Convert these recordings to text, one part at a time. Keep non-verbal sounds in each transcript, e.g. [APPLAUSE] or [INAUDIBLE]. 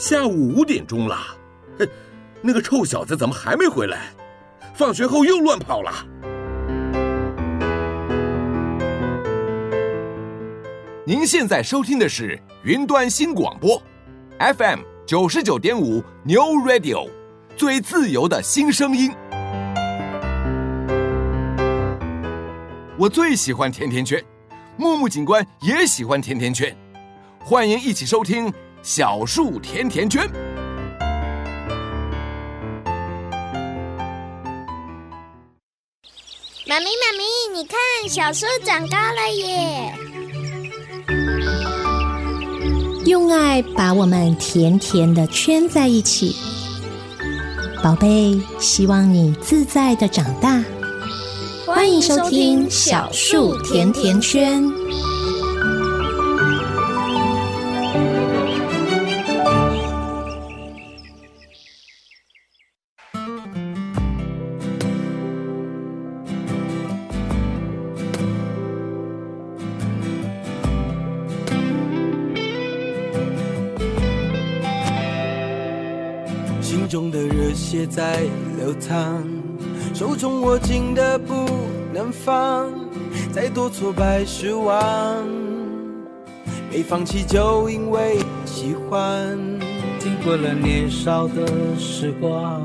下午五点钟了，哼，那个臭小子怎么还没回来？放学后又乱跑了。您现在收听的是云端新广播，FM 九十九点五 New Radio，最自由的新声音。我最喜欢甜甜圈，木木警官也喜欢甜甜圈，欢迎一起收听小树甜甜圈。妈咪，妈咪，你看，小树长高了耶！用爱把我们甜甜的圈在一起，宝贝，希望你自在的长大。欢迎收听小树甜甜圈。在流淌。手中握紧的不能放，再多挫败失望，没放弃就因为喜欢。经过了年少的时光，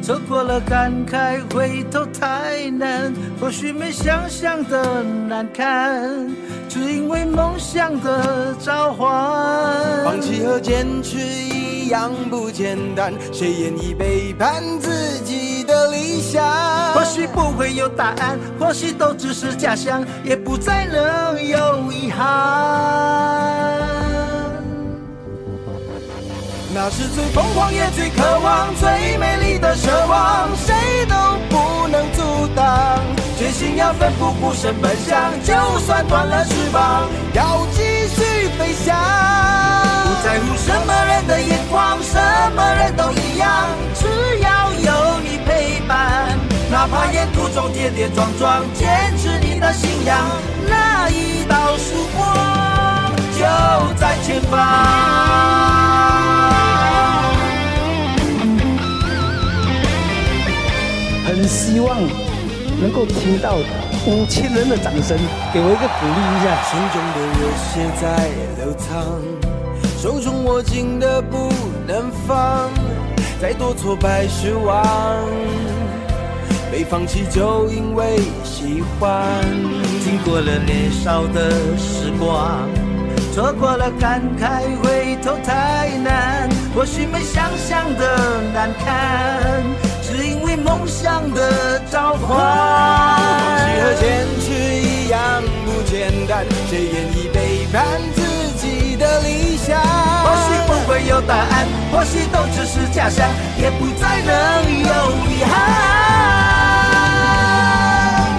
错过了感慨，回头太难。或许没想象的难看，只因为梦想的召唤。放弃和坚持一样不简单，谁愿意背叛自己的？理想，或许不会有答案，或许都只是假象，也不再能有遗憾。那是最疯狂也最渴望、最美丽的奢望，谁都不能阻挡。决心要奋不顾身奔向，就算断了翅膀，要继续飞翔。不在乎什么人的眼光，什么人都一样，只要有你陪伴。哪怕沿途中跌跌撞撞，坚持你的信仰，那一道曙光就在前方。很希望能够听到五千人的掌声，给我一个鼓励一下。心中的热血在流淌，手中握紧的不能放，再多挫败失望。没放弃，就因为喜欢。经过了年少的时光，错过了感慨，回头太难。或许没想象的难看，只因为梦想的召唤。放弃和坚持一样不简单，谁愿意背叛自己的理想？或许不会有答案，或许都只是假象，也不再能有遗憾。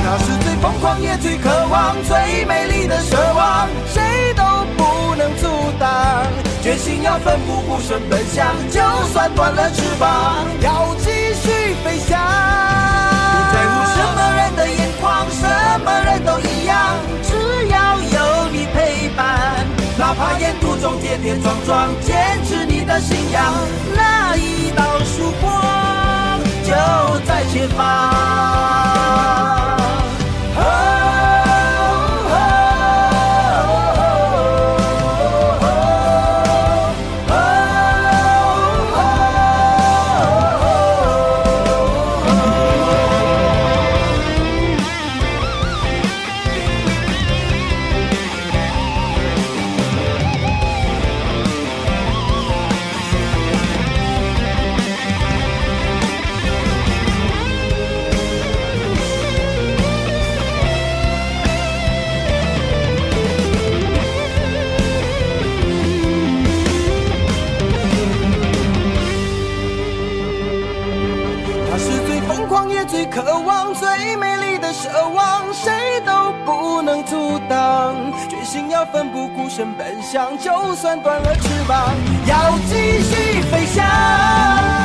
那是最疯狂也最渴望，最美丽的奢望，谁都不能阻挡。决心要奋不顾身奔向，就算断了翅膀，要继续飞翔。不在乎什么人的眼光，什么人都哪怕沿途中跌跌撞撞，坚持你的信仰，那一道曙光就在前方。奔向，就算断了翅膀，要继续飞翔。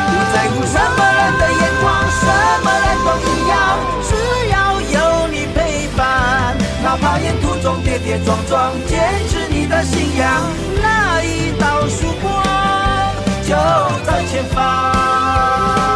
不在乎什么人的眼光，什么人都一样，只要有你陪伴。哪怕沿途中跌跌撞撞，坚持你的信仰，那一道曙光就在前方。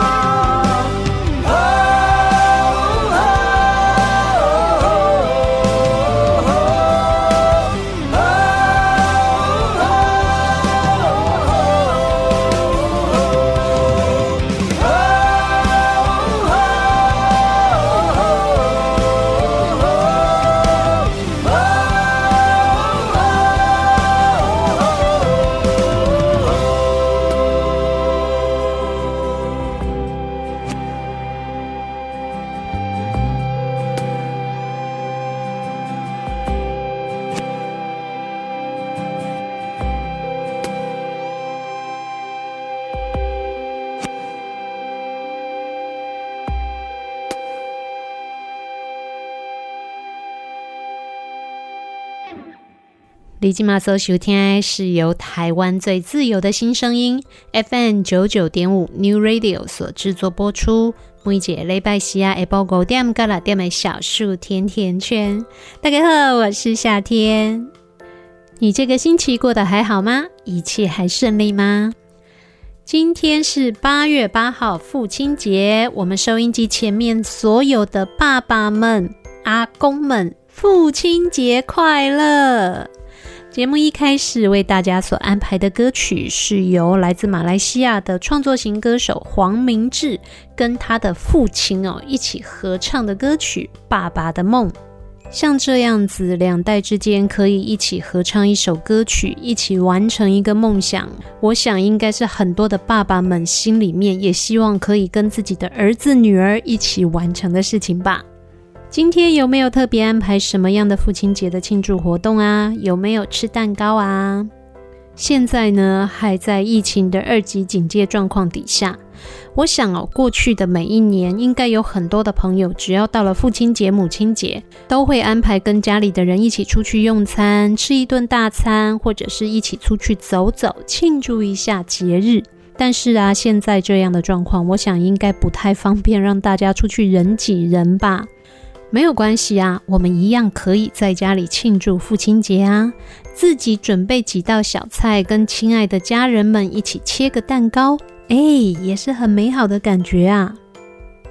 李金马所收听的是由台湾最自由的新声音 FM 九九点五 New Radio 所制作播出。每一节礼拜四啊，下晡五点到六点的小树甜甜圈。大家好，我是夏天。你这个星期过得还好吗？一切还顺利吗？今天是八月八号，父亲节。我们收音机前面所有的爸爸们、阿公们，父亲节快乐！节目一开始为大家所安排的歌曲是由来自马来西亚的创作型歌手黄明志跟他的父亲哦一起合唱的歌曲《爸爸的梦》。像这样子，两代之间可以一起合唱一首歌曲，一起完成一个梦想，我想应该是很多的爸爸们心里面也希望可以跟自己的儿子女儿一起完成的事情吧。今天有没有特别安排什么样的父亲节的庆祝活动啊？有没有吃蛋糕啊？现在呢，还在疫情的二级警戒状况底下，我想哦，过去的每一年，应该有很多的朋友，只要到了父亲节、母亲节，都会安排跟家里的人一起出去用餐，吃一顿大餐，或者是一起出去走走，庆祝一下节日。但是啊，现在这样的状况，我想应该不太方便让大家出去人挤人吧。没有关系啊，我们一样可以在家里庆祝父亲节啊！自己准备几道小菜，跟亲爱的家人们一起切个蛋糕，哎，也是很美好的感觉啊！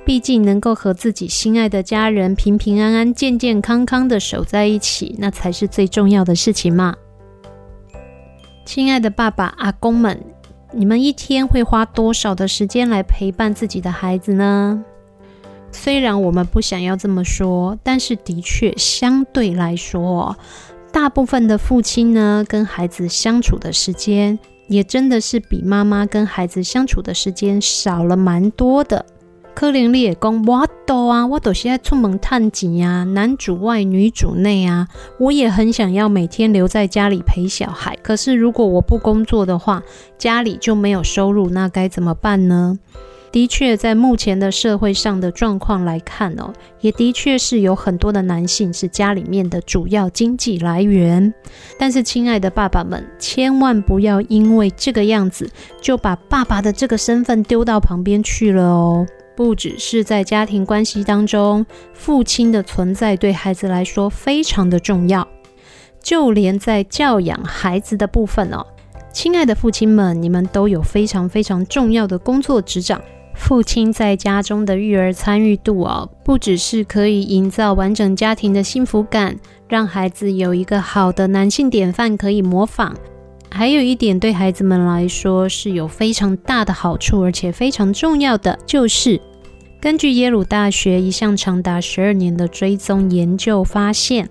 毕竟能够和自己心爱的家人平平安安、健健康康的守在一起，那才是最重要的事情嘛！亲爱的爸爸、阿公们，你们一天会花多少的时间来陪伴自己的孩子呢？虽然我们不想要这么说，但是的确相对来说，大部分的父亲呢，跟孩子相处的时间，也真的是比妈妈跟孩子相处的时间少了蛮多的。可能你也讲，我都啊，我都现在出门探景呀，男主外女主内啊，我也很想要每天留在家里陪小孩。可是如果我不工作的话，家里就没有收入，那该怎么办呢？的确，在目前的社会上的状况来看哦，也的确是有很多的男性是家里面的主要经济来源。但是，亲爱的爸爸们，千万不要因为这个样子就把爸爸的这个身份丢到旁边去了哦。不只是在家庭关系当中，父亲的存在对孩子来说非常的重要，就连在教养孩子的部分哦，亲爱的父亲们，你们都有非常非常重要的工作职掌。父亲在家中的育儿参与度哦，不只是可以营造完整家庭的幸福感，让孩子有一个好的男性典范可以模仿，还有一点对孩子们来说是有非常大的好处，而且非常重要的，就是根据耶鲁大学一项长达十二年的追踪研究发现。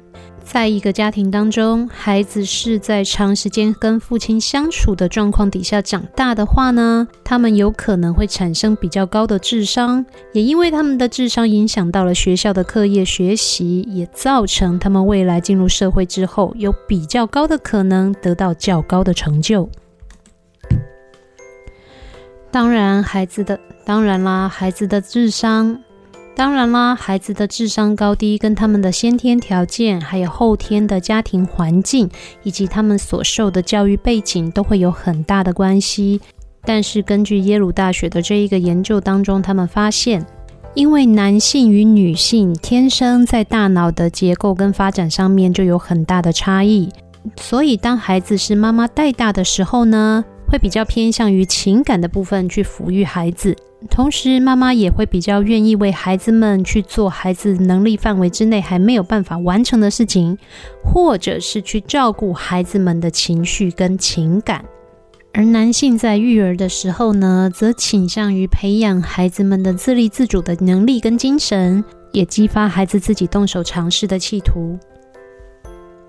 在一个家庭当中，孩子是在长时间跟父亲相处的状况底下长大的话呢，他们有可能会产生比较高的智商，也因为他们的智商影响到了学校的课业学习，也造成他们未来进入社会之后有比较高的可能得到较高的成就。当然，孩子的，当然啦，孩子的智商。当然啦，孩子的智商高低跟他们的先天条件，还有后天的家庭环境，以及他们所受的教育背景，都会有很大的关系。但是根据耶鲁大学的这一个研究当中，他们发现，因为男性与女性天生在大脑的结构跟发展上面就有很大的差异，所以当孩子是妈妈带大的时候呢，会比较偏向于情感的部分去抚育孩子，同时妈妈也会比较愿意为孩子们去做孩子能力范围之内还没有办法完成的事情，或者是去照顾孩子们的情绪跟情感。而男性在育儿的时候呢，则倾向于培养孩子们的自立自主的能力跟精神，也激发孩子自己动手尝试的企图。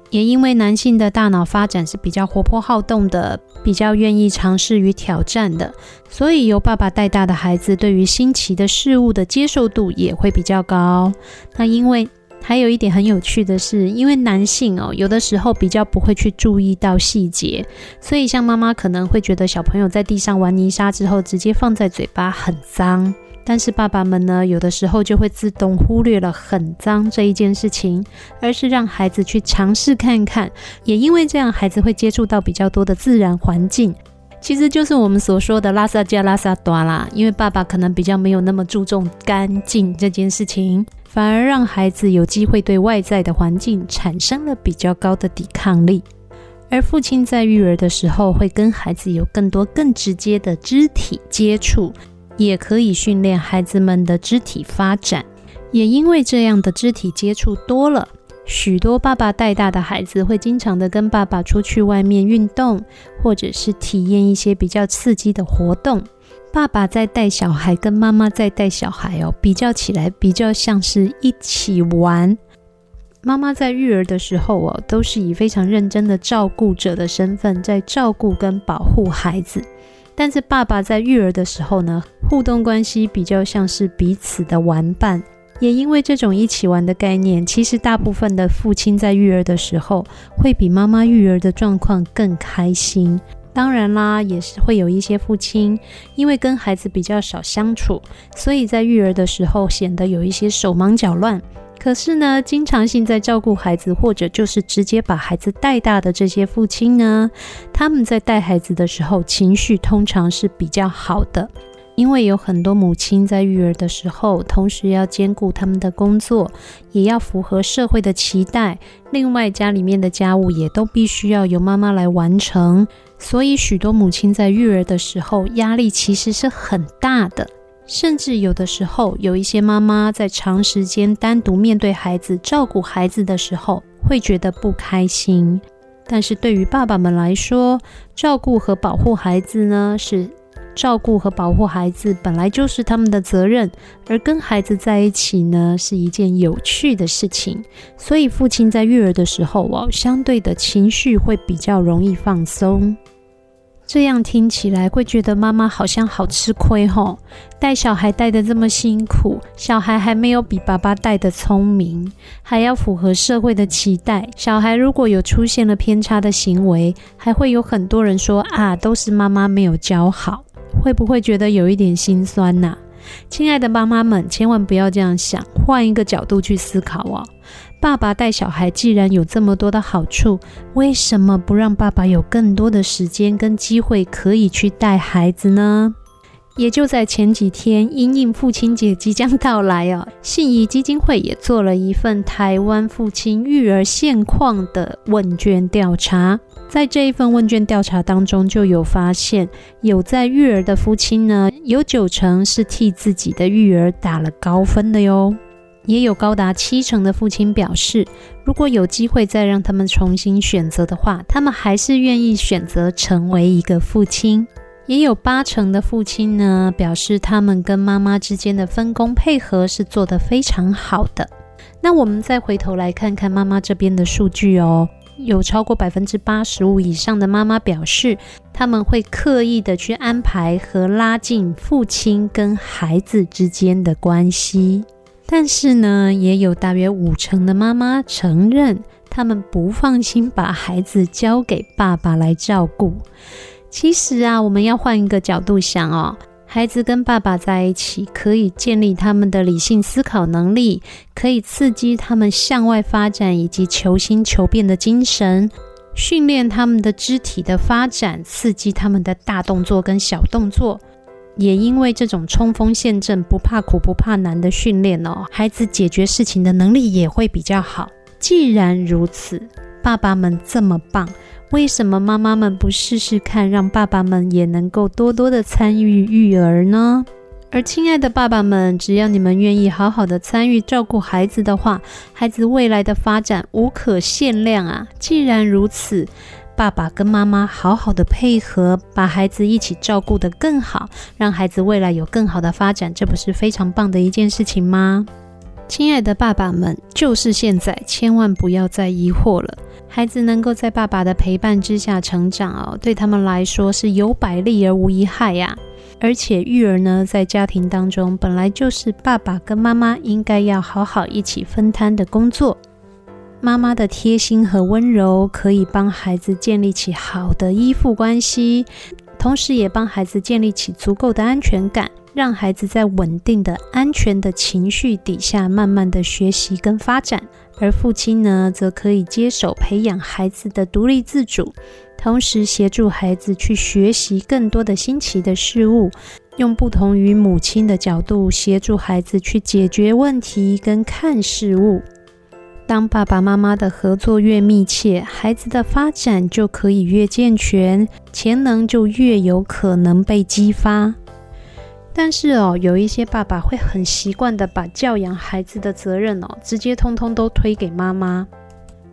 也因为男性的大脑发展是比较活泼好动的，比较愿意尝试与挑战的，所以由爸爸带大的孩子对于新奇的事物的接受度也会比较高。那因为还有一点很有趣的是，因为男性哦，有的时候比较不会去注意到细节，所以像妈妈可能会觉得小朋友在地上玩泥沙之后直接放在嘴巴很脏。但是爸爸们呢，有的时候就会自动忽略了很脏这一件事情，而是让孩子去尝试看看。也因为这样，孩子会接触到比较多的自然环境，其实就是我们所说的拉萨加拉萨多啦。因为爸爸可能比较没有那么注重干净这件事情，反而让孩子有机会对外在的环境产生了比较高的抵抗力。而父亲在育儿的时候，会跟孩子有更多更直接的肢体接触。也可以训练孩子们的肢体发展，也因为这样的肢体接触多了，许多爸爸带大的孩子会经常的跟爸爸出去外面运动，或者是体验一些比较刺激的活动。爸爸在带小孩，跟妈妈在带小孩哦，比较起来比较像是一起玩。妈妈在育儿的时候哦，都是以非常认真的照顾者的身份在照顾跟保护孩子。但是爸爸在育儿的时候呢，互动关系比较像是彼此的玩伴。也因为这种一起玩的概念，其实大部分的父亲在育儿的时候，会比妈妈育儿的状况更开心。当然啦，也是会有一些父亲，因为跟孩子比较少相处，所以在育儿的时候显得有一些手忙脚乱。可是呢，经常性在照顾孩子，或者就是直接把孩子带大的这些父亲呢，他们在带孩子的时候，情绪通常是比较好的。因为有很多母亲在育儿的时候，同时要兼顾他们的工作，也要符合社会的期待。另外，家里面的家务也都必须要由妈妈来完成，所以许多母亲在育儿的时候，压力其实是很大的。甚至有的时候，有一些妈妈在长时间单独面对孩子、照顾孩子的时候，会觉得不开心。但是对于爸爸们来说，照顾和保护孩子呢，是照顾和保护孩子本来就是他们的责任，而跟孩子在一起呢，是一件有趣的事情。所以父亲在育儿的时候哦，相对的情绪会比较容易放松。这样听起来会觉得妈妈好像好吃亏吼，带小孩带得这么辛苦，小孩还没有比爸爸带得聪明，还要符合社会的期待。小孩如果有出现了偏差的行为，还会有很多人说啊，都是妈妈没有教好，会不会觉得有一点心酸呐？亲爱的妈妈们，千万不要这样想，换一个角度去思考哦。爸爸带小孩既然有这么多的好处，为什么不让爸爸有更多的时间跟机会可以去带孩子呢？也就在前几天，因应父亲节即将到来哦，信谊基金会也做了一份台湾父亲育儿现况的问卷调查。在这一份问卷调查当中，就有发现，有在育儿的父亲呢，有九成是替自己的育儿打了高分的哟。也有高达七成的父亲表示，如果有机会再让他们重新选择的话，他们还是愿意选择成为一个父亲。也有八成的父亲呢，表示他们跟妈妈之间的分工配合是做得非常好的。那我们再回头来看看妈妈这边的数据哦，有超过百分之八十五以上的妈妈表示，他们会刻意的去安排和拉近父亲跟孩子之间的关系。但是呢，也有大约五成的妈妈承认，他们不放心把孩子交给爸爸来照顾。其实啊，我们要换一个角度想哦，孩子跟爸爸在一起，可以建立他们的理性思考能力，可以刺激他们向外发展以及求新求变的精神，训练他们的肢体的发展，刺激他们的大动作跟小动作。也因为这种冲锋陷阵、不怕苦不怕难的训练哦，孩子解决事情的能力也会比较好。既然如此，爸爸们这么棒，为什么妈妈们不试试看，让爸爸们也能够多多的参与育儿呢？而亲爱的爸爸们，只要你们愿意好好的参与照顾孩子的话，孩子未来的发展无可限量啊！既然如此，爸爸跟妈妈好好的配合，把孩子一起照顾得更好，让孩子未来有更好的发展，这不是非常棒的一件事情吗？亲爱的爸爸们，就是现在，千万不要再疑惑了。孩子能够在爸爸的陪伴之下成长哦，对他们来说是有百利而无一害呀。而且育儿呢，在家庭当中本来就是爸爸跟妈妈应该要好好一起分摊的工作。妈妈的贴心和温柔可以帮孩子建立起好的依附关系，同时也帮孩子建立起足够的安全感，让孩子在稳定的、安全的情绪底下，慢慢的学习跟发展。而父亲呢，则可以接手培养孩子的独立自主。同时协助孩子去学习更多的新奇的事物，用不同于母亲的角度协助孩子去解决问题跟看事物。当爸爸妈妈的合作越密切，孩子的发展就可以越健全，潜能就越有可能被激发。但是哦，有一些爸爸会很习惯的把教养孩子的责任哦，直接通通都推给妈妈。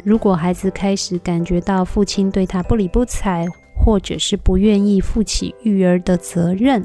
如果孩子开始感觉到父亲对他不理不睬，或者是不愿意负起育儿的责任，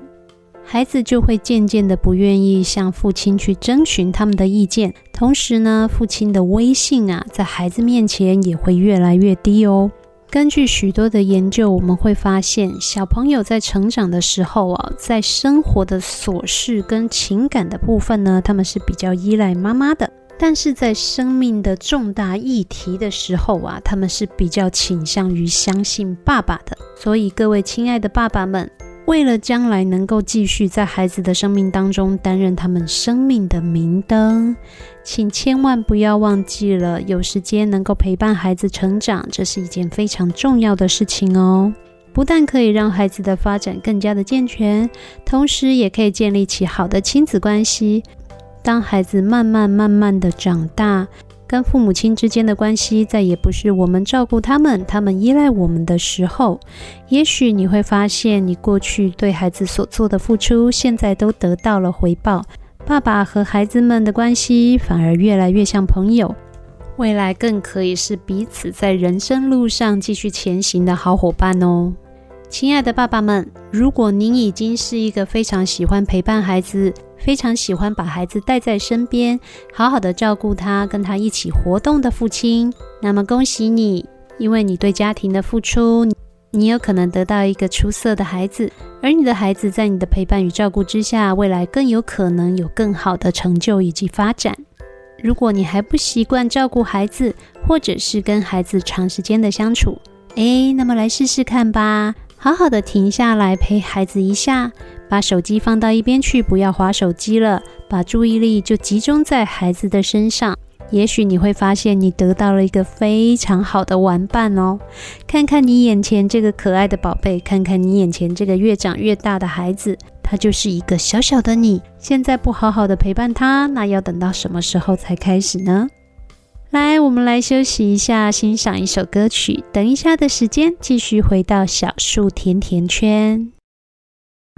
孩子就会渐渐的不愿意向父亲去征询他们的意见。同时呢，父亲的威信啊，在孩子面前也会越来越低哦。根据许多的研究，我们会发现，小朋友在成长的时候啊，在生活的琐事跟情感的部分呢，他们是比较依赖妈妈的。但是在生命的重大议题的时候啊，他们是比较倾向于相信爸爸的。所以各位亲爱的爸爸们，为了将来能够继续在孩子的生命当中担任他们生命的明灯，请千万不要忘记了，有时间能够陪伴孩子成长，这是一件非常重要的事情哦。不但可以让孩子的发展更加的健全，同时也可以建立起好的亲子关系。当孩子慢慢慢慢的长大，跟父母亲之间的关系再也不是我们照顾他们，他们依赖我们的时候，也许你会发现，你过去对孩子所做的付出，现在都得到了回报。爸爸和孩子们的关系反而越来越像朋友，未来更可以是彼此在人生路上继续前行的好伙伴哦。亲爱的爸爸们，如果您已经是一个非常喜欢陪伴孩子，非常喜欢把孩子带在身边，好好的照顾他，跟他一起活动的父亲，那么恭喜你，因为你对家庭的付出，你有可能得到一个出色的孩子，而你的孩子在你的陪伴与照顾之下，未来更有可能有更好的成就以及发展。如果你还不习惯照顾孩子，或者是跟孩子长时间的相处，诶，那么来试试看吧。好好的停下来陪孩子一下，把手机放到一边去，不要滑手机了，把注意力就集中在孩子的身上。也许你会发现，你得到了一个非常好的玩伴哦。看看你眼前这个可爱的宝贝，看看你眼前这个越长越大的孩子，他就是一个小小的你。现在不好好的陪伴他，那要等到什么时候才开始呢？来，我们来休息一下，欣赏一首歌曲。等一下的时间，继续回到小树甜甜圈。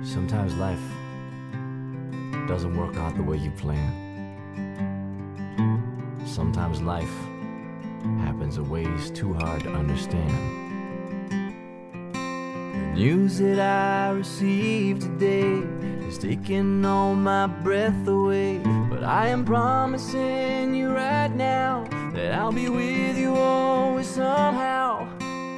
Sometimes life doesn't work out the way you plan. Sometimes life happens in ways too hard to understand. The news that I received today is taking all my breath away. But I am promising you right now that I'll be with you always somehow.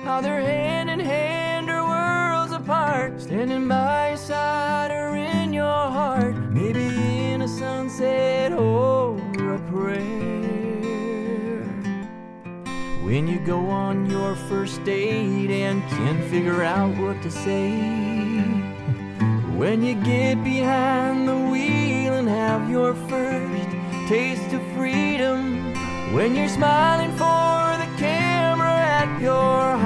How they're hand in hand or worlds apart, standing by your side or in your heart, maybe in a sunset or a prayer. When you go on your first date and can't figure out what to say. When you get behind the wheel and have your first taste of freedom. When you're smiling for the camera at your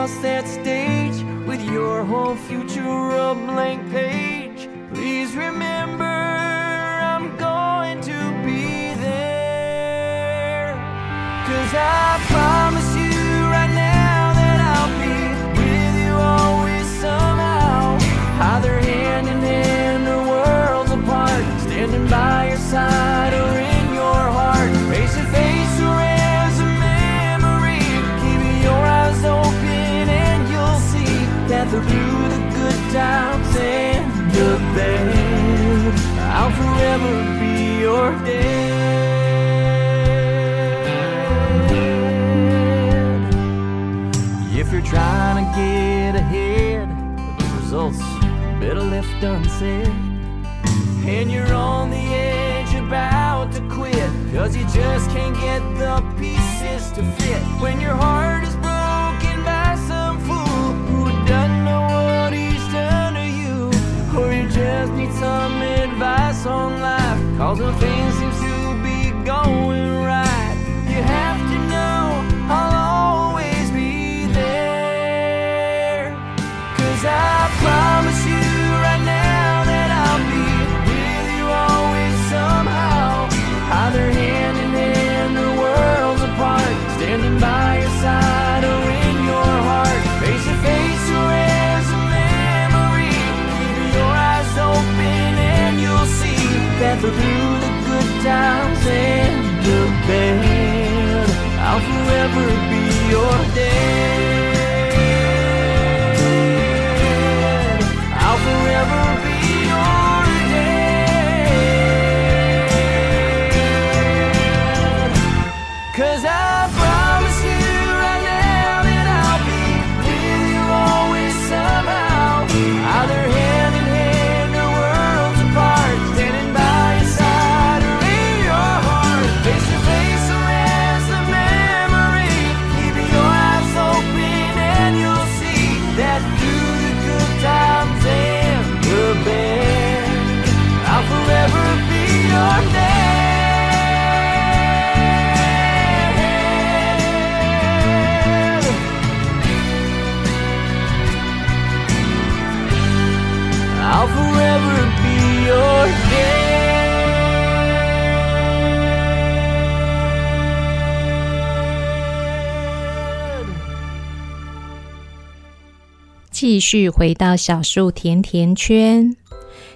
that stage with your whole future a blank page. Please remember, I'm going to be there. Cause I promise you right now that I'll be with you always somehow. Either hand in hand or worlds apart, standing by your side and the bad, I'll forever be your dad. If you're trying to get ahead, but the results better left unsaid. And you're on the edge about to quit, cause you just can't get the pieces to fit. When your heart just need some advice on life, cause nothing seems to be going right. That through the good times and the bad, I'll forever be your dad. 续回到小树甜甜圈。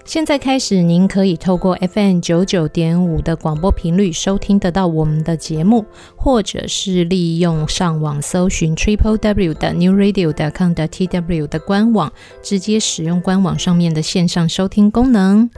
现在开始，您可以透过 FM 九九点五的广播频率收听得到我们的节目，或者是利用上网搜寻 triple w 的 new radio dot com 的 tw 的官网，直接使用官网上面的线上收听功能。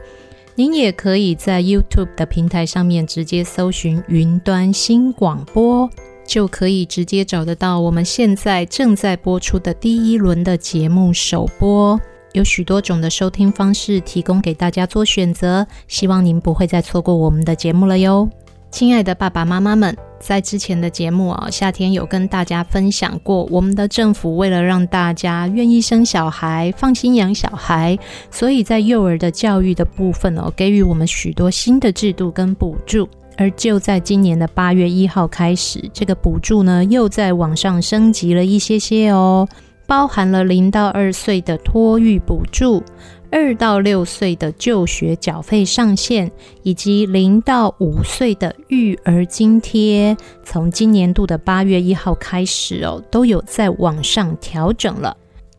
您也可以在 YouTube 的平台上面直接搜寻云端新广播，就可以直接找得到我们现在正在播出的第一轮的节目首播。有许多种的收听方式提供给大家做选择，希望您不会再错过我们的节目了哟。亲爱的爸爸妈妈们，在之前的节目啊，夏天有跟大家分享过，我们的政府为了让大家愿意生小孩、放心养小孩，所以在幼儿的教育的部分哦，给予我们许多新的制度跟补助。而就在今年的八月一号开始，这个补助呢又在网上升级了一些些哦。包含了零到二岁的托育补助，二到六岁的就学缴费上限，以及零到五岁的育儿津贴，从今年度的八月一号开始哦，都有在网上调整了。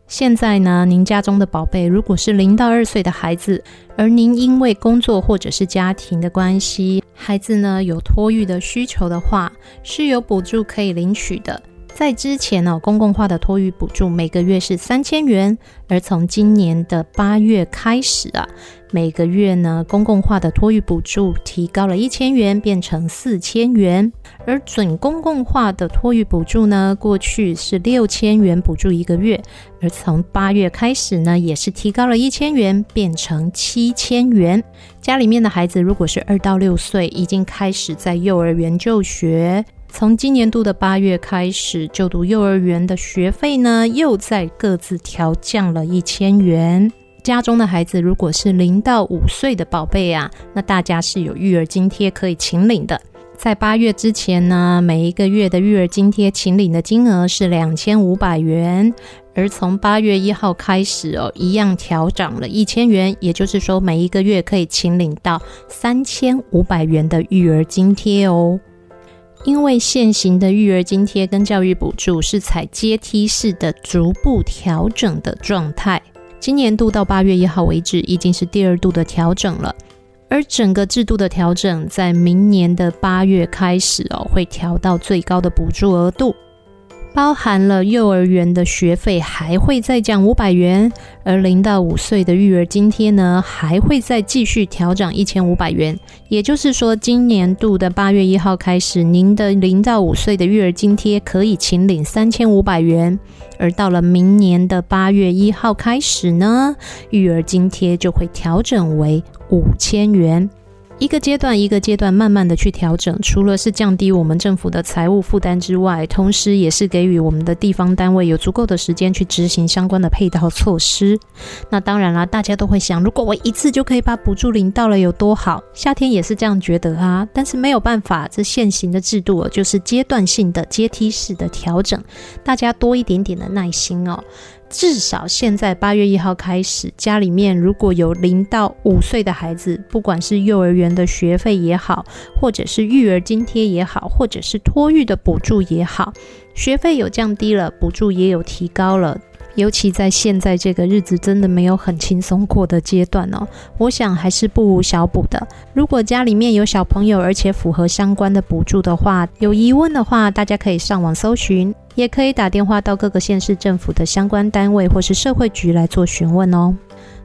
现在呢，您家中的宝贝如果是零到二岁的孩子，而您因为工作或者是家庭的关系，孩子呢有托育的需求的话，是有补助可以领取的。在之前呢，公共化的托育补助每个月是三千元，而从今年的八月开始啊，每个月呢，公共化的托育补助提高了一千元，变成四千元。而准公共化的托育补助呢，过去是六千元补助一个月，而从八月开始呢，也是提高了一千元，变成七千元。家里面的孩子如果是二到六岁，已经开始在幼儿园就学。从今年度的八月开始，就读幼儿园的学费呢，又在各自调降了一千元。家中的孩子如果是零到五岁的宝贝啊，那大家是有育儿津贴可以请领的。在八月之前呢，每一个月的育儿津贴请领的金额是两千五百元，而从八月一号开始哦，一样调涨了一千元，也就是说每一个月可以请领到三千五百元的育儿津贴哦。因为现行的育儿津贴跟教育补助是采阶梯式的逐步调整的状态，今年度到八月一号为止，已经是第二度的调整了。而整个制度的调整，在明年的八月开始哦，会调到最高的补助额度。包含了幼儿园的学费还会再降五百元，而零到五岁的育儿津贴呢，还会再继续调整一千五百元。也就是说，今年度的八月一号开始，您的零到五岁的育儿津贴可以请领三千五百元，而到了明年的八月一号开始呢，育儿津贴就会调整为五千元。一个阶段一个阶段慢慢的去调整，除了是降低我们政府的财务负担之外，同时也是给予我们的地方单位有足够的时间去执行相关的配套措施。那当然啦，大家都会想，如果我一次就可以把补助领到了，有多好？夏天也是这样觉得啊，但是没有办法，这现行的制度就是阶段性的阶梯式的调整，大家多一点点的耐心哦。至少现在八月一号开始，家里面如果有零到五岁的孩子，不管是幼儿园的学费也好，或者是育儿津贴也好，或者是托育的补助也好，学费有降低了，补助也有提高了。尤其在现在这个日子真的没有很轻松过的阶段哦，我想还是不无小补的。如果家里面有小朋友，而且符合相关的补助的话，有疑问的话，大家可以上网搜寻，也可以打电话到各个县市政府的相关单位或是社会局来做询问哦。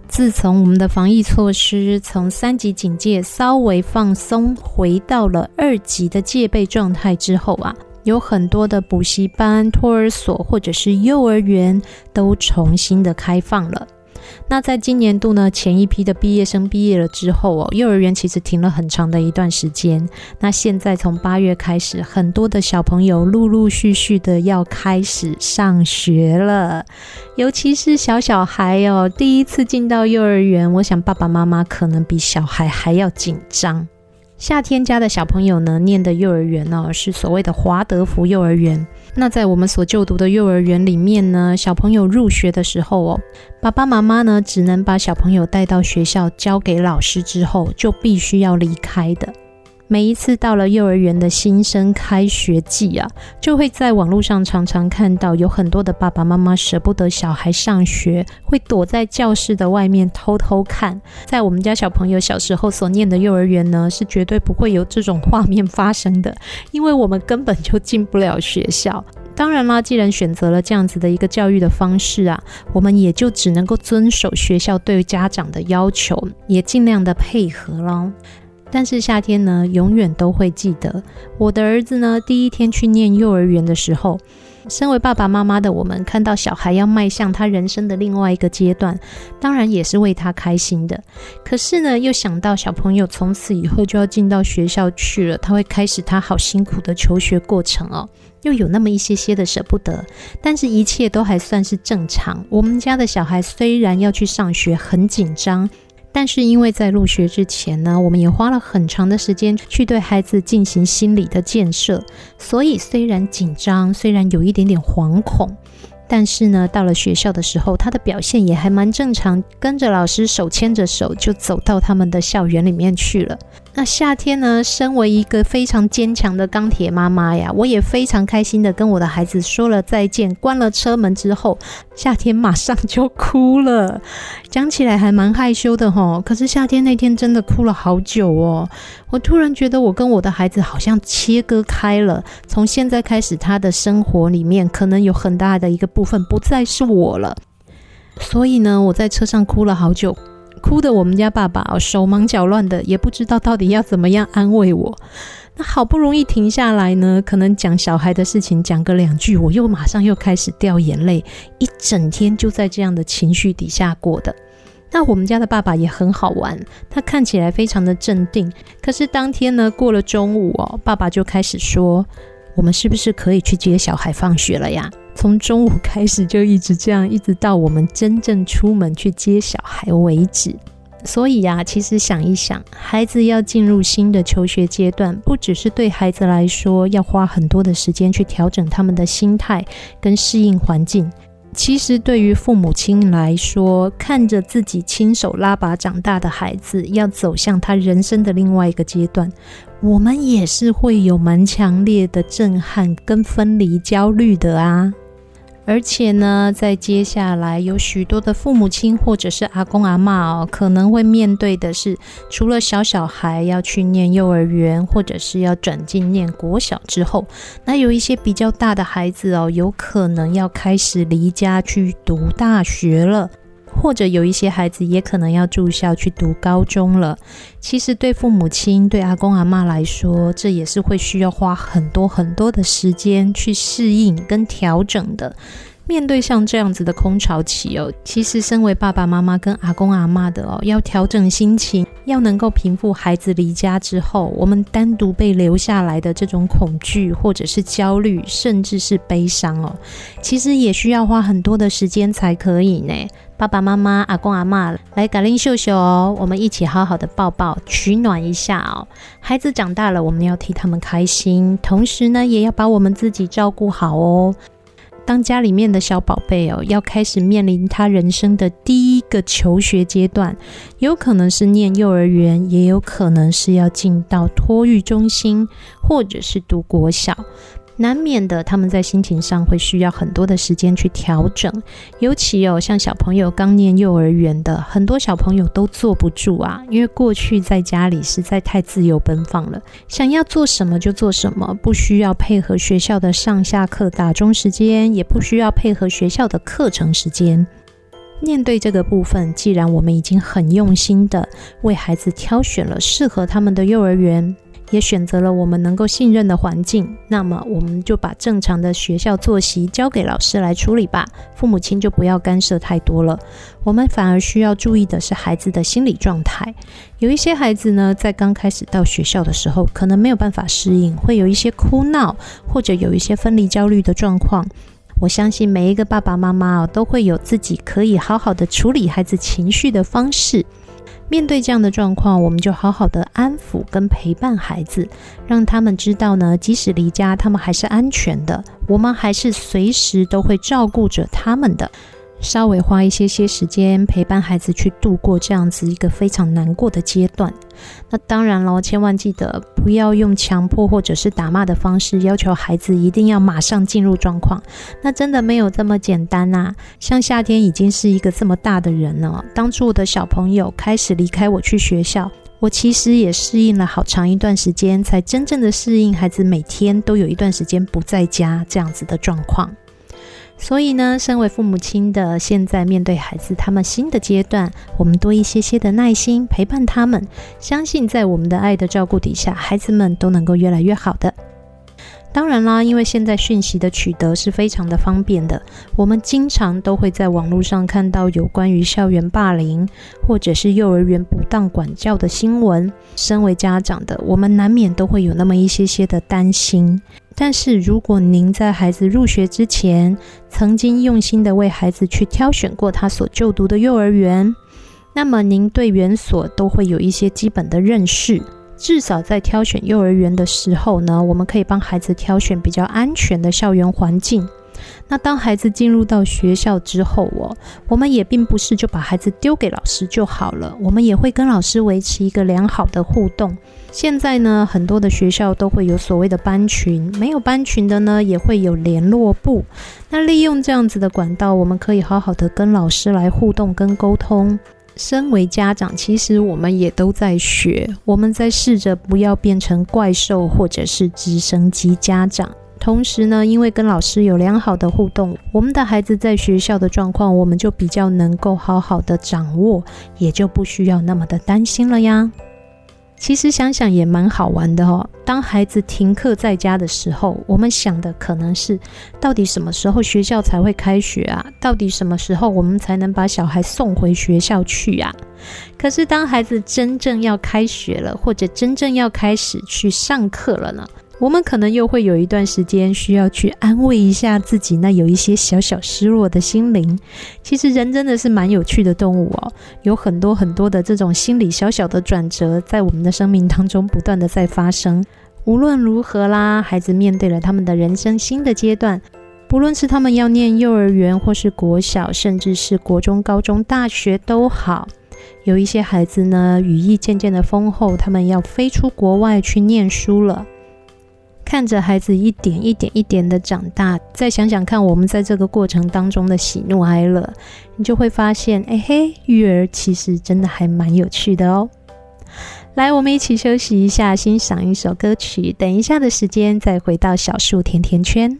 自从我们的防疫措施从三级警戒稍微放松，回到了二级的戒备状态之后啊。有很多的补习班、托儿所或者是幼儿园都重新的开放了。那在今年度呢，前一批的毕业生毕业了之后哦，幼儿园其实停了很长的一段时间。那现在从八月开始，很多的小朋友陆陆续续的要开始上学了，尤其是小小孩哦，第一次进到幼儿园，我想爸爸妈妈可能比小孩还要紧张。夏天家的小朋友呢，念的幼儿园呢，是所谓的华德福幼儿园。那在我们所就读的幼儿园里面呢，小朋友入学的时候哦，爸爸妈妈呢，只能把小朋友带到学校交给老师之后，就必须要离开的。每一次到了幼儿园的新生开学季啊，就会在网络上常常看到有很多的爸爸妈妈舍不得小孩上学，会躲在教室的外面偷偷看。在我们家小朋友小时候所念的幼儿园呢，是绝对不会有这种画面发生的，因为我们根本就进不了学校。当然啦，既然选择了这样子的一个教育的方式啊，我们也就只能够遵守学校对家长的要求，也尽量的配合咯。但是夏天呢，永远都会记得我的儿子呢，第一天去念幼儿园的时候，身为爸爸妈妈的我们，看到小孩要迈向他人生的另外一个阶段，当然也是为他开心的。可是呢，又想到小朋友从此以后就要进到学校去了，他会开始他好辛苦的求学过程哦，又有那么一些些的舍不得。但是一切都还算是正常。我们家的小孩虽然要去上学，很紧张。但是因为在入学之前呢，我们也花了很长的时间去对孩子进行心理的建设，所以虽然紧张，虽然有一点点惶恐，但是呢，到了学校的时候，他的表现也还蛮正常，跟着老师手牵着手就走到他们的校园里面去了。那夏天呢，身为一个非常坚强的钢铁妈妈呀，我也非常开心的跟我的孩子说了再见。关了车门之后，夏天马上就哭了，[LAUGHS] 讲起来还蛮害羞的齁。可是夏天那天真的哭了好久哦。我突然觉得我跟我的孩子好像切割开了。从现在开始，他的生活里面可能有很大的一个部分不再是我了。所以呢，我在车上哭了好久。哭得我们家爸爸手忙脚乱的，也不知道到底要怎么样安慰我。那好不容易停下来呢，可能讲小孩的事情，讲个两句，我又马上又开始掉眼泪，一整天就在这样的情绪底下过的。那我们家的爸爸也很好玩，他看起来非常的镇定。可是当天呢，过了中午哦，爸爸就开始说：“我们是不是可以去接小孩放学了呀？”从中午开始就一直这样，一直到我们真正出门去接小孩为止。所以呀，其实想一想，孩子要进入新的求学阶段，不只是对孩子来说要花很多的时间去调整他们的心态跟适应环境，其实对于父母亲来说，看着自己亲手拉拔长大的孩子要走向他人生的另外一个阶段，我们也是会有蛮强烈的震撼跟分离焦虑的啊。而且呢，在接下来有许多的父母亲或者是阿公阿嬷哦，可能会面对的是，除了小小孩要去念幼儿园，或者是要转进念国小之后，那有一些比较大的孩子哦，有可能要开始离家去读大学了。或者有一些孩子也可能要住校去读高中了。其实对父母亲、对阿公阿妈来说，这也是会需要花很多很多的时间去适应跟调整的。面对像这样子的空巢期哦，其实身为爸爸妈妈跟阿公阿嬷的哦，要调整心情，要能够平复孩子离家之后，我们单独被留下来的这种恐惧，或者是焦虑，甚至是悲伤哦，其实也需要花很多的时间才可以呢。爸爸妈妈、阿公阿嬷来嘎令秀秀哦，我们一起好好的抱抱，取暖一下哦。孩子长大了，我们要替他们开心，同时呢，也要把我们自己照顾好哦。当家里面的小宝贝哦，要开始面临他人生的第一个求学阶段，有可能是念幼儿园，也有可能是要进到托育中心，或者是读国小。难免的，他们在心情上会需要很多的时间去调整。尤其、哦、像小朋友刚念幼儿园的，很多小朋友都坐不住啊，因为过去在家里实在太自由奔放了，想要做什么就做什么，不需要配合学校的上下课打钟时间，也不需要配合学校的课程时间。面对这个部分，既然我们已经很用心的为孩子挑选了适合他们的幼儿园。也选择了我们能够信任的环境，那么我们就把正常的学校作息交给老师来处理吧。父母亲就不要干涉太多了。我们反而需要注意的是孩子的心理状态。有一些孩子呢，在刚开始到学校的时候，可能没有办法适应，会有一些哭闹，或者有一些分离焦虑的状况。我相信每一个爸爸妈妈哦，都会有自己可以好好的处理孩子情绪的方式。面对这样的状况，我们就好好的安抚跟陪伴孩子，让他们知道呢，即使离家，他们还是安全的，我们还是随时都会照顾着他们的。稍微花一些些时间陪伴孩子去度过这样子一个非常难过的阶段。那当然了，千万记得不要用强迫或者是打骂的方式要求孩子一定要马上进入状况。那真的没有这么简单呐。像夏天已经是一个这么大的人了，当初我的小朋友开始离开我去学校，我其实也适应了好长一段时间，才真正的适应孩子每天都有一段时间不在家这样子的状况。所以呢，身为父母亲的，现在面对孩子他们新的阶段，我们多一些些的耐心陪伴他们，相信在我们的爱的照顾底下，孩子们都能够越来越好的。当然啦，因为现在讯息的取得是非常的方便的，我们经常都会在网络上看到有关于校园霸凌或者是幼儿园不当管教的新闻。身为家长的，我们难免都会有那么一些些的担心。但是，如果您在孩子入学之前，曾经用心的为孩子去挑选过他所就读的幼儿园，那么您对园所都会有一些基本的认识。至少在挑选幼儿园的时候呢，我们可以帮孩子挑选比较安全的校园环境。那当孩子进入到学校之后哦，我们也并不是就把孩子丢给老师就好了，我们也会跟老师维持一个良好的互动。现在呢，很多的学校都会有所谓的班群，没有班群的呢，也会有联络部。那利用这样子的管道，我们可以好好的跟老师来互动跟沟通。身为家长，其实我们也都在学，我们在试着不要变成怪兽或者是直升机家长。同时呢，因为跟老师有良好的互动，我们的孩子在学校的状况，我们就比较能够好好的掌握，也就不需要那么的担心了呀。其实想想也蛮好玩的哦。当孩子停课在家的时候，我们想的可能是，到底什么时候学校才会开学啊？到底什么时候我们才能把小孩送回学校去啊？可是当孩子真正要开学了，或者真正要开始去上课了呢？我们可能又会有一段时间需要去安慰一下自己，那有一些小小失落的心灵。其实人真的是蛮有趣的动物哦，有很多很多的这种心理小小的转折，在我们的生命当中不断的在发生。无论如何啦，孩子面对了他们的人生新的阶段。不论是他们要念幼儿园，或是国小，甚至是国中、高中、大学都好。有一些孩子呢，羽翼渐渐的丰厚，他们要飞出国外去念书了。看着孩子一点一点一点的长大，再想想看，我们在这个过程当中的喜怒哀乐，你就会发现，哎嘿，育儿其实真的还蛮有趣的哦。来，我们一起休息一下，欣赏一首歌曲。等一下的时间，再回到小树甜甜圈。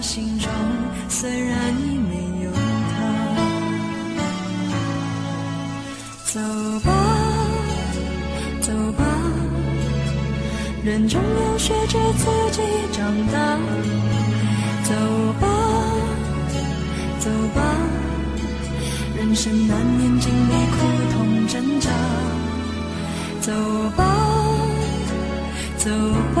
心中，虽然已没有他。走吧，走吧，人终要学着自己长大。走吧。走吧，人生难免经历苦痛挣扎。走吧，走吧，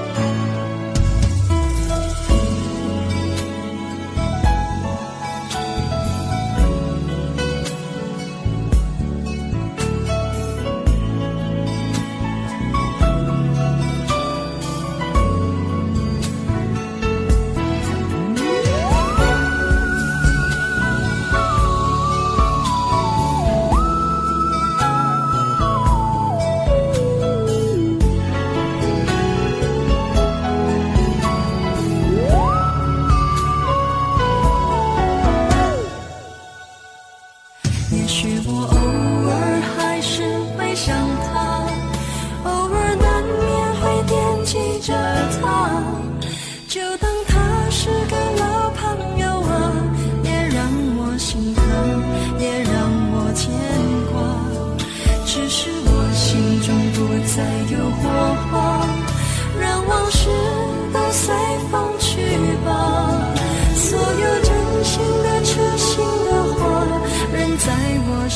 是我。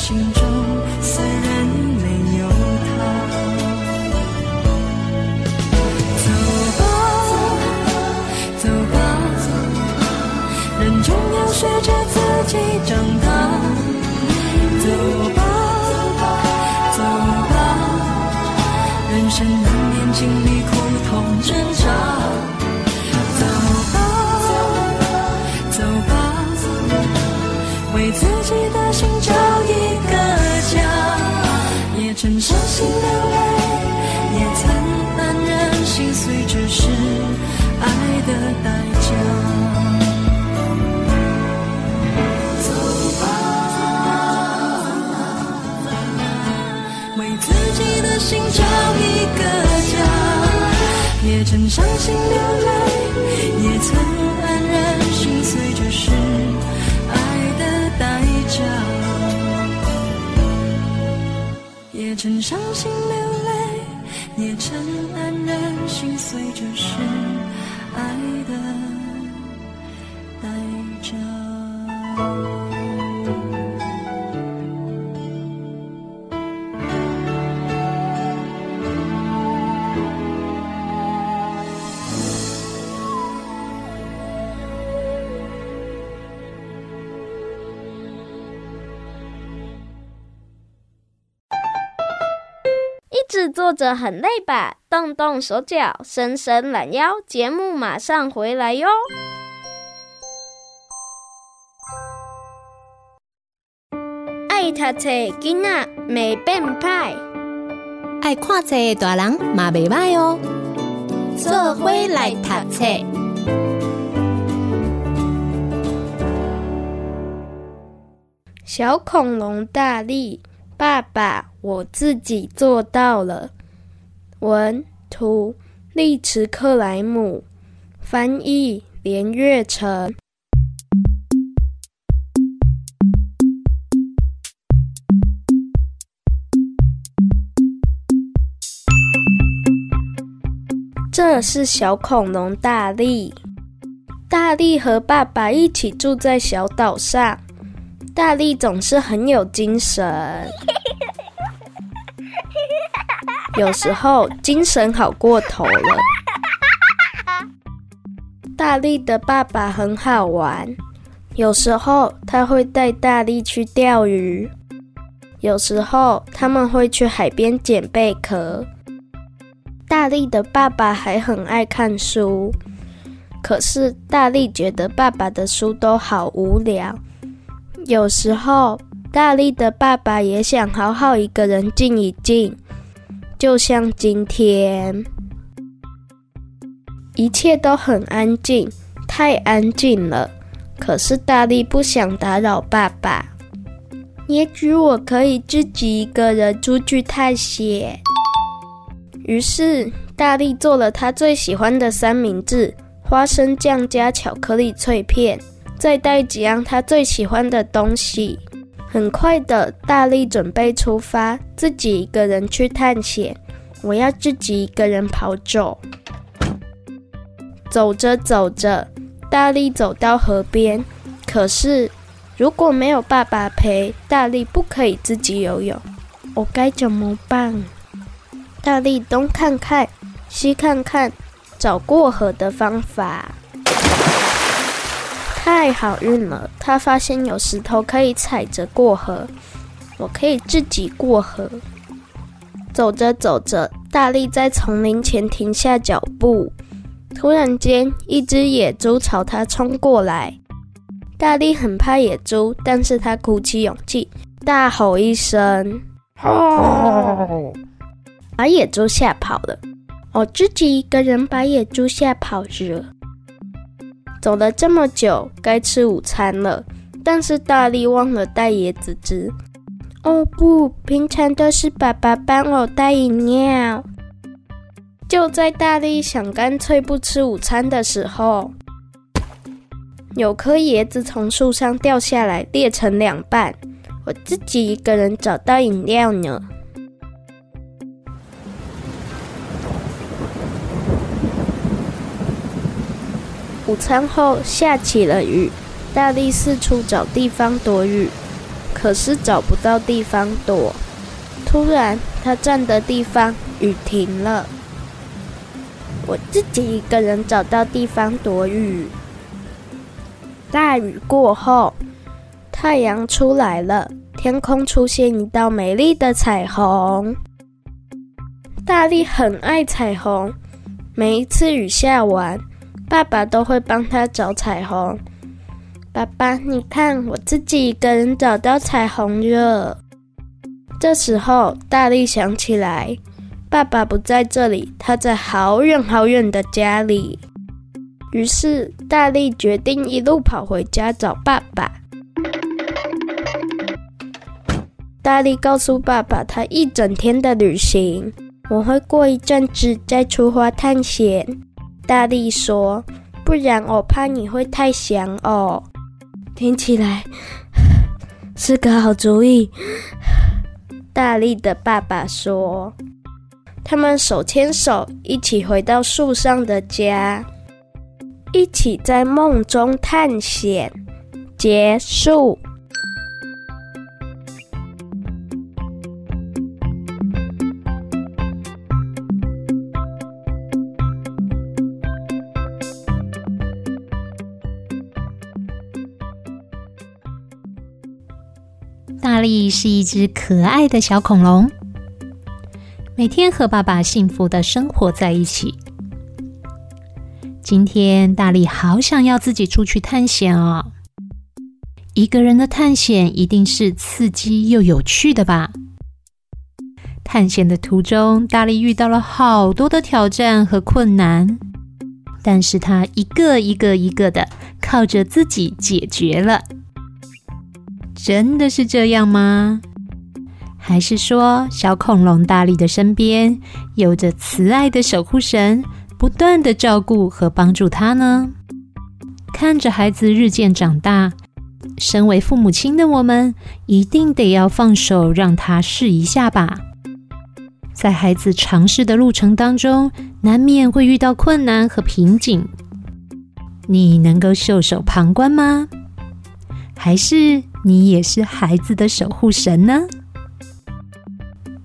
Shin 曾伤心流泪也曾黯然心碎这是爱的代价也曾伤心流泪也曾黯然心碎这是坐着很累吧？动动手脚，伸伸懒腰，节目马上回来哟！爱读册囡仔袂变歹，爱看册的大人嘛袂歹哦。做伙来读册。小恐龙大力，爸爸，我自己做到了。文图：利池克莱姆，翻译：连月成。这是小恐龙大力。大力和爸爸一起住在小岛上。大力总是很有精神，有时候精神好过头了。大力的爸爸很好玩，有时候他会带大力去钓鱼，有时候他们会去海边捡贝壳。大力的爸爸还很爱看书，可是大力觉得爸爸的书都好无聊。有时候，大力的爸爸也想好好一个人静一静，就像今天，一切都很安静，太安静了。可是大力不想打扰爸爸。也许我可以自己一个人出去探险。于是，大力做了他最喜欢的三明治：花生酱加巧克力脆片，再带几样他最喜欢的东西。很快的，大力准备出发，自己一个人去探险。我要自己一个人跑走。走着走着，大力走到河边。可是，如果没有爸爸陪，大力不可以自己游泳。我该怎么办？大力东看看，西看看，找过河的方法。太好运了，他发现有石头可以踩着过河，我可以自己过河。走着走着，大力在丛林前停下脚步。突然间，一只野猪朝他冲过来。大力很怕野猪，但是他鼓起勇气，大吼一声：“吼！[LAUGHS] ”把野猪吓跑了，我自己一个人把野猪吓跑了。走了这么久，该吃午餐了，但是大力忘了带椰子汁。哦不，平常都是爸爸帮我带饮料。就在大力想干脆不吃午餐的时候，有颗椰子从树上掉下来，裂成两半。我自己一个人找到饮料呢。午餐后下起了雨，大力四处找地方躲雨，可是找不到地方躲。突然，他站的地方雨停了。我自己一个人找到地方躲雨。大雨过后，太阳出来了，天空出现一道美丽的彩虹。大力很爱彩虹，每一次雨下完，爸爸都会帮他找彩虹。爸爸，你看，我自己一个人找到彩虹了。这时候，大力想起来，爸爸不在这里，他在好远好远的家里。于是，大力决定一路跑回家找爸爸。大力告诉爸爸，他一整天的旅行，我会过一阵子再出发探险。大力说：“不然我怕你会太想哦。”听起来是个好主意。大力的爸爸说：“他们手牵手一起回到树上的家，一起在梦中探险。”结束。大力是一只可爱的小恐龙，每天和爸爸幸福的生活在一起。今天大力好想要自己出去探险哦，一个人的探险一定是刺激又有趣的吧？探险的途中，大力遇到了好多的挑战和困难，但是他一个一个一个的靠着自己解决了。真的是这样吗？还是说，小恐龙大力的身边有着慈爱的守护神，不断的照顾和帮助他呢？看着孩子日渐长大，身为父母亲的我们，一定得要放手，让他试一下吧。在孩子尝试的路程当中，难免会遇到困难和瓶颈。你能够袖手旁观吗？还是你也是孩子的守护神呢？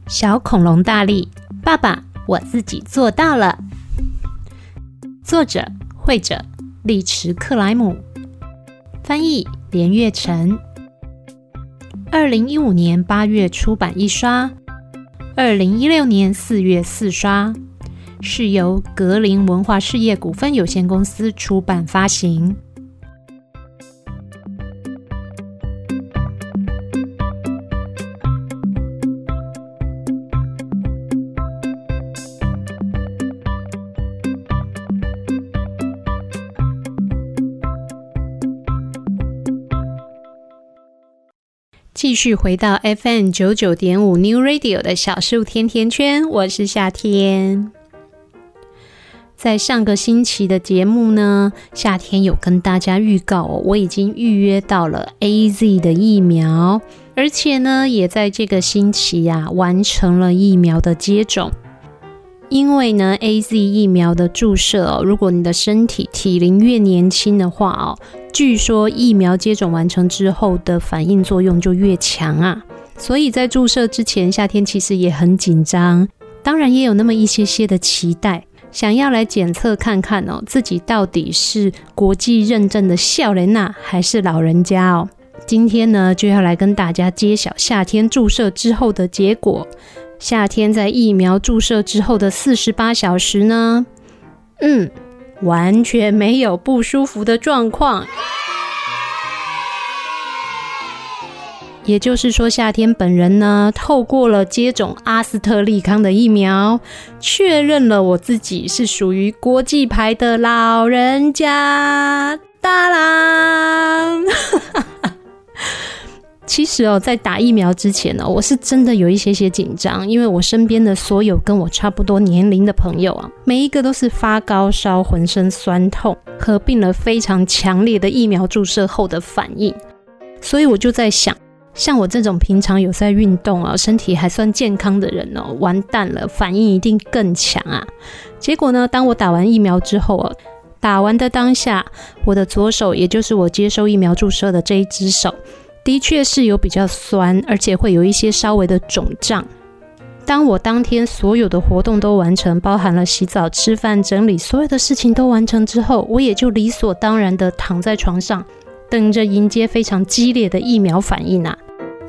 小恐龙大力，爸爸，我自己做到了。作者：绘者。利池克莱姆，翻译连月成，二零一五年八月出版一刷，二零一六年四月四刷，是由格林文化事业股份有限公司出版发行。继续回到 FM 九九点五 New Radio 的小树甜甜圈，我是夏天。在上个星期的节目呢，夏天有跟大家预告，我已经预约到了 AZ 的疫苗，而且呢，也在这个星期呀、完成了疫苗的接种。因为呢，AZ 疫苗的注射哦，如果你的身体体龄越年轻的话哦，据说疫苗接种完成之后的反应作用就越强啊。所以在注射之前，夏天其实也很紧张，当然也有那么一些些的期待，想要来检测看看哦，自己到底是国际认证的少年呐，还是老人家哦。今天呢，就要来跟大家揭晓夏天注射之后的结果。夏天在疫苗注射之后的四十八小时呢，嗯，完全没有不舒服的状况。也就是说，夏天本人呢，透过了接种阿斯特利康的疫苗，确认了我自己是属于国际牌的老人家。大郎。其实哦，在打疫苗之前呢，我是真的有一些些紧张，因为我身边的所有跟我差不多年龄的朋友啊，每一个都是发高烧、浑身酸痛，合并了非常强烈的疫苗注射后的反应。所以我就在想，像我这种平常有在运动啊，身体还算健康的人哦，完蛋了，反应一定更强啊。结果呢，当我打完疫苗之后啊，打完的当下，我的左手，也就是我接受疫苗注射的这一只手。的确是有比较酸，而且会有一些稍微的肿胀。当我当天所有的活动都完成，包含了洗澡、吃饭、整理，所有的事情都完成之后，我也就理所当然的躺在床上，等着迎接非常激烈的疫苗反应啊！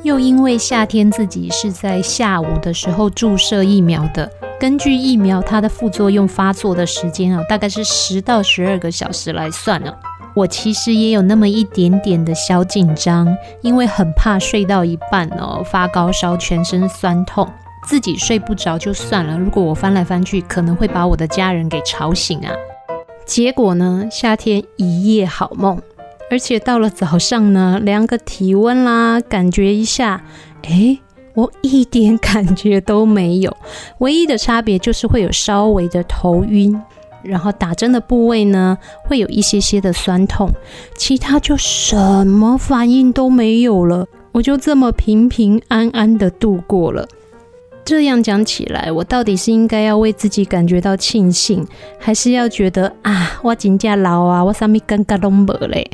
又因为夏天自己是在下午的时候注射疫苗的，根据疫苗它的副作用发作的时间啊，大概是十到十二个小时来算呢。我其实也有那么一点点的小紧张，因为很怕睡到一半哦，发高烧、全身酸痛，自己睡不着就算了。如果我翻来翻去，可能会把我的家人给吵醒啊。结果呢，夏天一夜好梦，而且到了早上呢，量个体温啦，感觉一下，诶，我一点 [LAUGHS] 感觉都没有，唯一的差别就是会有稍微的头晕。然后打针的部位呢，会有一些些的酸痛，其他就什么反应都没有了，我就这么平平安安的度过了。这样讲起来，我到底是应该要为自己感觉到庆幸，还是要觉得啊，我真的老啊，我啥咪尴尬都没嘞？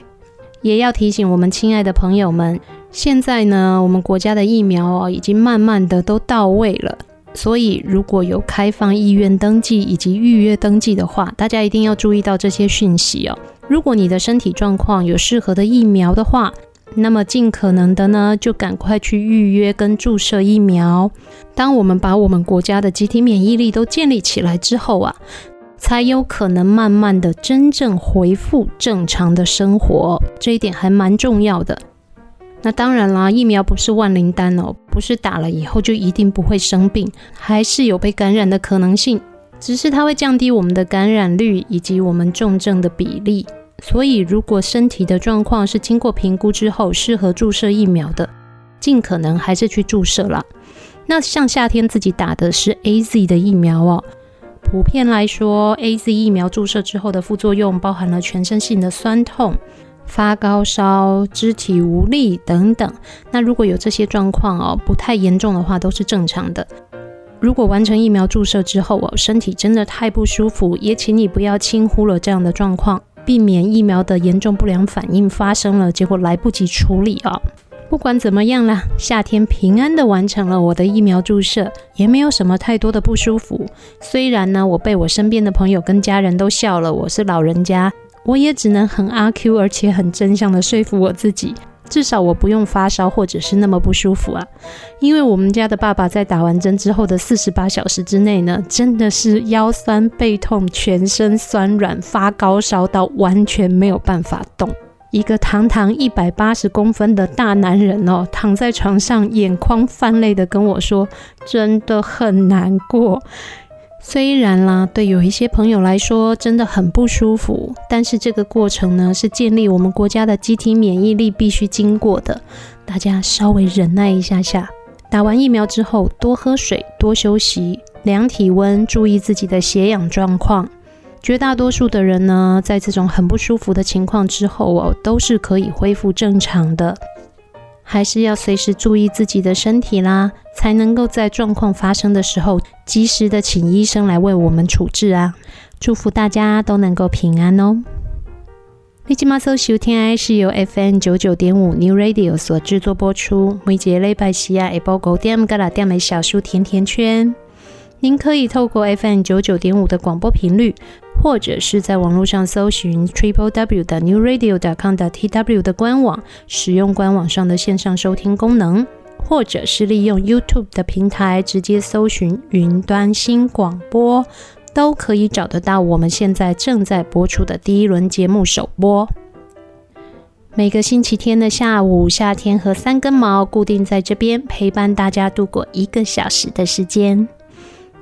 也要提醒我们亲爱的朋友们，现在呢，我们国家的疫苗哦，已经慢慢的都到位了。所以，如果有开放意愿登记以及预约登记的话，大家一定要注意到这些讯息哦。如果你的身体状况有适合的疫苗的话，那么尽可能的呢，就赶快去预约跟注射疫苗。当我们把我们国家的集体免疫力都建立起来之后啊，才有可能慢慢的真正恢复正常的生活，这一点还蛮重要的。那当然啦，疫苗不是万灵丹哦，不是打了以后就一定不会生病，还是有被感染的可能性，只是它会降低我们的感染率以及我们重症的比例。所以，如果身体的状况是经过评估之后适合注射疫苗的，尽可能还是去注射啦。那像夏天自己打的是 AZ 的疫苗哦，普遍来说，AZ 疫苗注射之后的副作用包含了全身性的酸痛。发高烧、肢体无力等等，那如果有这些状况哦，不太严重的话，都是正常的。如果完成疫苗注射之后哦，身体真的太不舒服，也请你不要轻忽了这样的状况，避免疫苗的严重不良反应发生了，结果来不及处理啊。不管怎么样啦，夏天平安的完成了我的疫苗注射，也没有什么太多的不舒服。虽然呢，我被我身边的朋友跟家人都笑了，我是老人家。我也只能很阿 Q，而且很真相的说服我自己，至少我不用发烧或者是那么不舒服啊。因为我们家的爸爸在打完针之后的四十八小时之内呢，真的是腰酸背痛、全身酸软、发高烧到完全没有办法动。一个堂堂一百八十公分的大男人哦，躺在床上眼眶泛泪的跟我说：“真的很难过。”虽然啦，对有一些朋友来说真的很不舒服，但是这个过程呢，是建立我们国家的集体免疫力必须经过的，大家稍微忍耐一下下。打完疫苗之后，多喝水，多休息，量体温，注意自己的血氧状况。绝大多数的人呢，在这种很不舒服的情况之后哦，都是可以恢复正常的。还是要随时注意自己的身体啦，才能够在状况发生的时候，及时的请医生来为我们处置啊！祝福大家都能够平安哦。你今麦收收听的是由 FN 九九点五 New Radio 所制作播出，每节礼拜四啊，下晡五点到六点的小树甜甜圈。您可以透过 FM 九九点五的广播频率，或者是在网络上搜寻 triple w 的 new radio.com 的 TW 的官网，使用官网上的线上收听功能，或者是利用 YouTube 的平台直接搜寻云端新广播，都可以找得到我们现在正在播出的第一轮节目首播。每个星期天的下午，夏天和三根毛固定在这边陪伴大家度过一个小时的时间。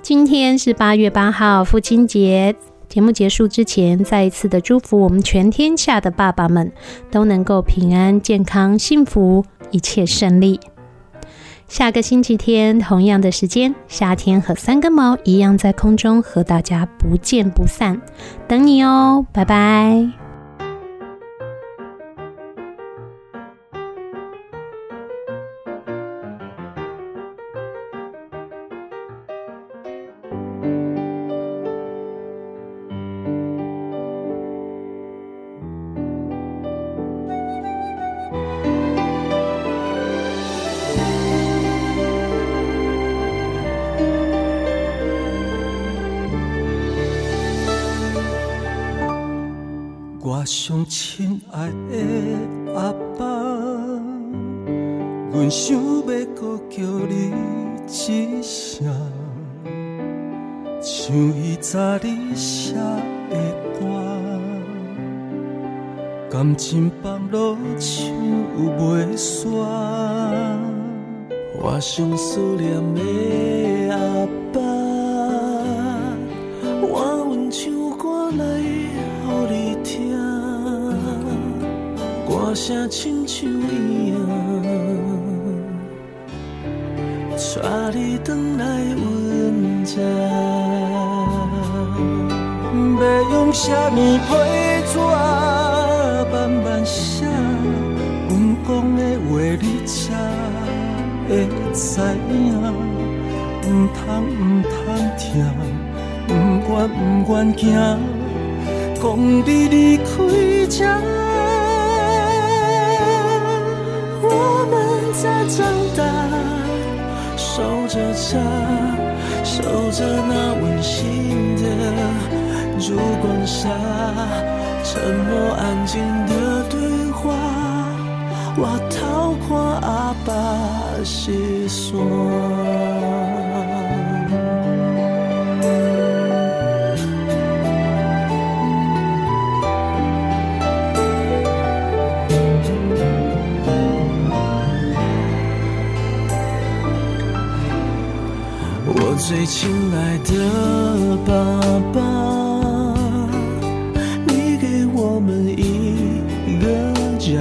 今天是八月八号，父亲节。节目结束之前，再一次的祝福我们全天下的爸爸们都能够平安、健康、幸福，一切顺利。下个星期天同样的时间，夏天和三根毛一样在空中和大家不见不散，等你哦，拜拜。亲爱的阿爸，阮想要搁叫你一声，像伊早日写的歌，感情放落唱袂煞。我上思念的阿爸，声亲像伊啊，带你回来阮这。要用什么批纸慢慢写，阮讲的话你才会知影。唔通唔通听，唔愿唔愿行，讲你离开这。我们在长大，守着家，守着那温馨的烛光下，沉默安静的对话，我逃过阿爸细说。最亲爱的爸爸，你给我们一个家，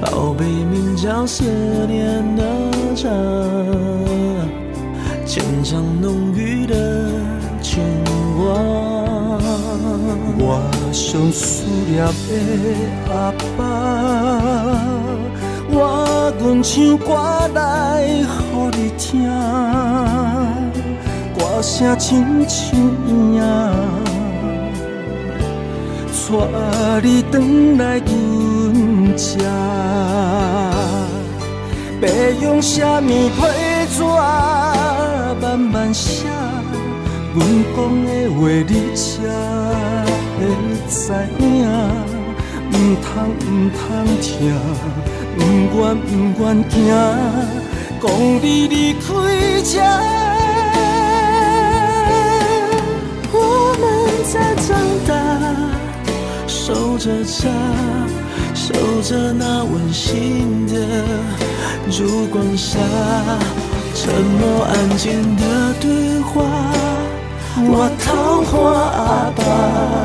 宝贝名叫思念的家，牵肠浓郁的牵挂。我想思念的阿爸。我愿唱歌来予你听，歌声亲像影，带你回来阮家。要用什么批纸慢慢写，阮讲的话你才会知影，唔通唔通听。不愿不愿听，讲你离开这，我们在长大，守着家，守着那温馨的烛光下，沉默安静的对话，我桃花阿爸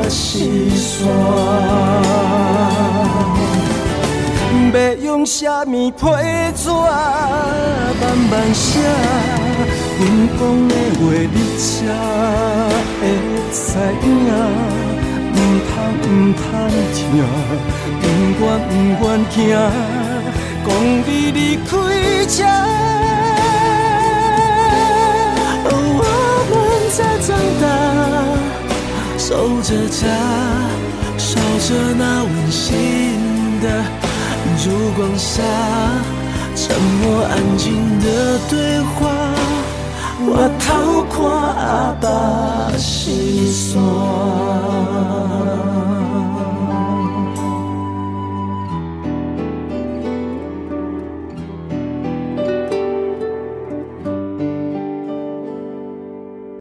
心酸。要用什么批纸慢慢写？阮讲的话你才会知影。唔通唔通听，不愿不愿听，讲你离开这。我们在长大，守着家，守着那温馨的。烛光下沉默安静的对话我逃过阿爸的心酸